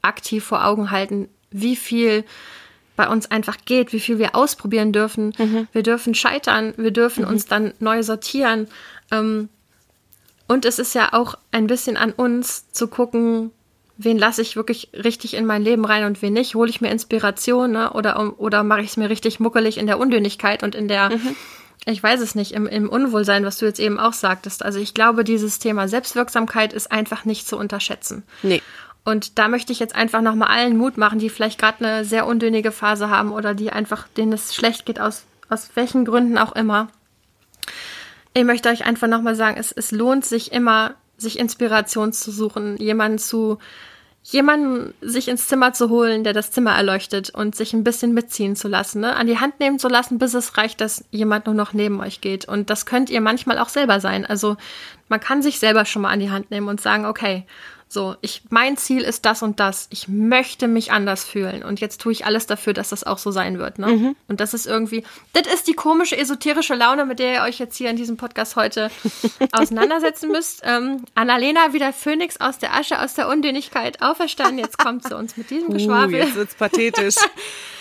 [SPEAKER 1] aktiv vor Augen halten, wie viel bei uns einfach geht, wie viel wir ausprobieren dürfen. Mhm. Wir dürfen scheitern, wir dürfen mhm. uns dann neu sortieren. Ähm, und es ist ja auch ein bisschen an uns zu gucken, wen lasse ich wirklich richtig in mein Leben rein und wen nicht. Hole ich mir Inspiration ne? oder, oder mache ich es mir richtig muckelig in der Undönigkeit und in der, mhm. ich weiß es nicht, im, im Unwohlsein, was du jetzt eben auch sagtest. Also ich glaube, dieses Thema Selbstwirksamkeit ist einfach nicht zu unterschätzen.
[SPEAKER 2] Nee.
[SPEAKER 1] Und da möchte ich jetzt einfach nochmal allen Mut machen, die vielleicht gerade eine sehr undünnige Phase haben oder die einfach, denen es schlecht geht, aus, aus welchen Gründen auch immer. Ich möchte euch einfach nochmal sagen, es, es lohnt sich immer, sich Inspiration zu suchen, jemanden zu, jemanden sich ins Zimmer zu holen, der das Zimmer erleuchtet und sich ein bisschen mitziehen zu lassen, ne? an die Hand nehmen zu lassen, bis es reicht, dass jemand nur noch neben euch geht. Und das könnt ihr manchmal auch selber sein. Also man kann sich selber schon mal an die Hand nehmen und sagen, okay, so, ich, mein Ziel ist das und das. Ich möchte mich anders fühlen. Und jetzt tue ich alles dafür, dass das auch so sein wird. Ne? Mhm. Und das ist irgendwie, das ist die komische, esoterische Laune, mit der ihr euch jetzt hier in diesem Podcast heute auseinandersetzen müsst. Ähm, Annalena, wie der Phönix aus der Asche, aus der Undähnigkeit auferstanden. Jetzt kommt sie uns mit diesem Geschwafel.
[SPEAKER 2] Uh, jetzt wird's pathetisch.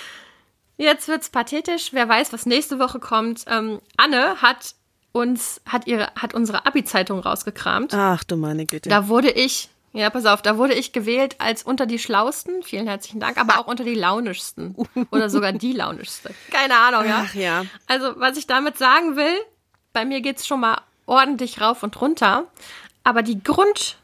[SPEAKER 1] jetzt wird's pathetisch. Wer weiß, was nächste Woche kommt. Ähm, Anne hat uns, hat ihre, hat unsere Abi-Zeitung rausgekramt.
[SPEAKER 2] Ach du meine Güte.
[SPEAKER 1] Da wurde ich ja, pass auf, da wurde ich gewählt als unter die Schlausten, vielen herzlichen Dank, aber auch unter die Launischsten oder sogar die Launischste. Keine Ahnung, ja.
[SPEAKER 2] Ach ja.
[SPEAKER 1] Also, was ich damit sagen will, bei mir geht's schon mal ordentlich rauf und runter, aber die Grund,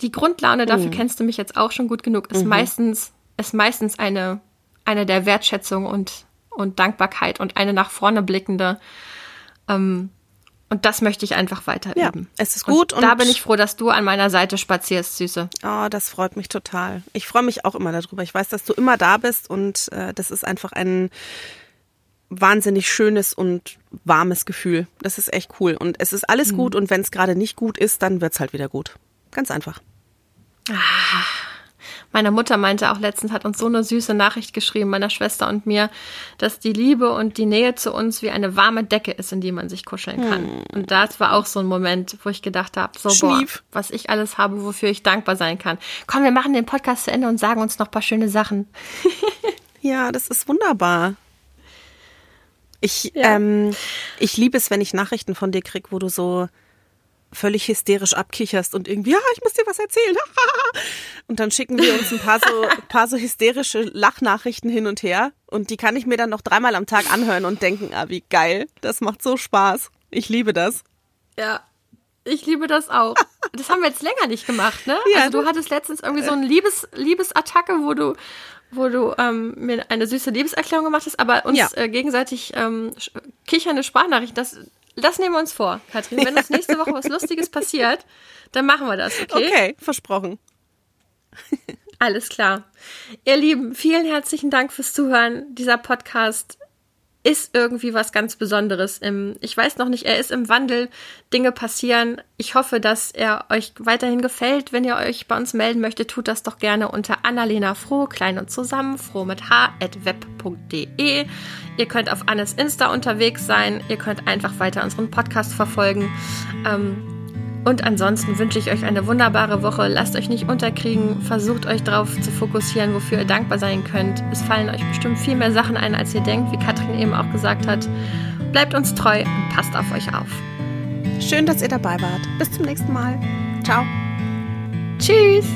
[SPEAKER 1] die Grundlaune, dafür mhm. kennst du mich jetzt auch schon gut genug, ist mhm. meistens, ist meistens eine, eine der Wertschätzung und, und Dankbarkeit und eine nach vorne blickende, ähm, und das möchte ich einfach weiter
[SPEAKER 2] ja,
[SPEAKER 1] üben.
[SPEAKER 2] Es ist gut.
[SPEAKER 1] Und, und da bin ich froh, dass du an meiner Seite spazierst, Süße.
[SPEAKER 2] Oh, das freut mich total. Ich freue mich auch immer darüber. Ich weiß, dass du immer da bist und äh, das ist einfach ein wahnsinnig schönes und warmes Gefühl. Das ist echt cool. Und es ist alles mhm. gut und wenn es gerade nicht gut ist, dann wird's halt wieder gut. Ganz einfach.
[SPEAKER 1] Ah. Meine Mutter meinte auch letztens, hat uns so eine süße Nachricht geschrieben, meiner Schwester und mir, dass die Liebe und die Nähe zu uns wie eine warme Decke ist, in die man sich kuscheln kann. Hm. Und das war auch so ein Moment, wo ich gedacht habe, so boah, was ich alles habe, wofür ich dankbar sein kann. Komm, wir machen den Podcast zu Ende und sagen uns noch ein paar schöne Sachen.
[SPEAKER 2] ja, das ist wunderbar. Ich, ja. ähm, ich liebe es, wenn ich Nachrichten von dir krieg, wo du so völlig hysterisch abkicherst und irgendwie, ja, ich muss dir was erzählen. und dann schicken wir uns ein paar so, paar so hysterische Lachnachrichten hin und her. Und die kann ich mir dann noch dreimal am Tag anhören und denken, ah, wie geil. Das macht so Spaß. Ich liebe das.
[SPEAKER 1] Ja. Ich liebe das auch. Das haben wir jetzt länger nicht gemacht, ne? Ja, also du hattest letztens irgendwie so eine Liebes, Liebesattacke, wo du, wo du ähm, mir eine süße Liebeserklärung gemacht hast, aber uns ja. äh, gegenseitig ähm, kichernde Sprachnachrichten, das, das nehmen wir uns vor, Katrin. Wenn uns nächste Woche was Lustiges passiert, dann machen wir das, okay?
[SPEAKER 2] Okay, versprochen.
[SPEAKER 1] Alles klar. Ihr Lieben, vielen herzlichen Dank fürs Zuhören. Dieser Podcast ist irgendwie was ganz Besonderes. Im, ich weiß noch nicht, er ist im Wandel, Dinge passieren. Ich hoffe, dass er euch weiterhin gefällt. Wenn ihr euch bei uns melden möchtet, tut das doch gerne unter Annalena Froh, klein und zusammen, froh mit h, at web.de. Ihr könnt auf Annes Insta unterwegs sein. Ihr könnt einfach weiter unseren Podcast verfolgen. Ähm, und ansonsten wünsche ich euch eine wunderbare Woche. Lasst euch nicht unterkriegen. Versucht euch darauf zu fokussieren, wofür ihr dankbar sein könnt. Es fallen euch bestimmt viel mehr Sachen ein, als ihr denkt, wie Katrin eben auch gesagt hat. Bleibt uns treu und passt auf euch auf.
[SPEAKER 2] Schön, dass ihr dabei wart. Bis zum nächsten Mal. Ciao.
[SPEAKER 1] Tschüss.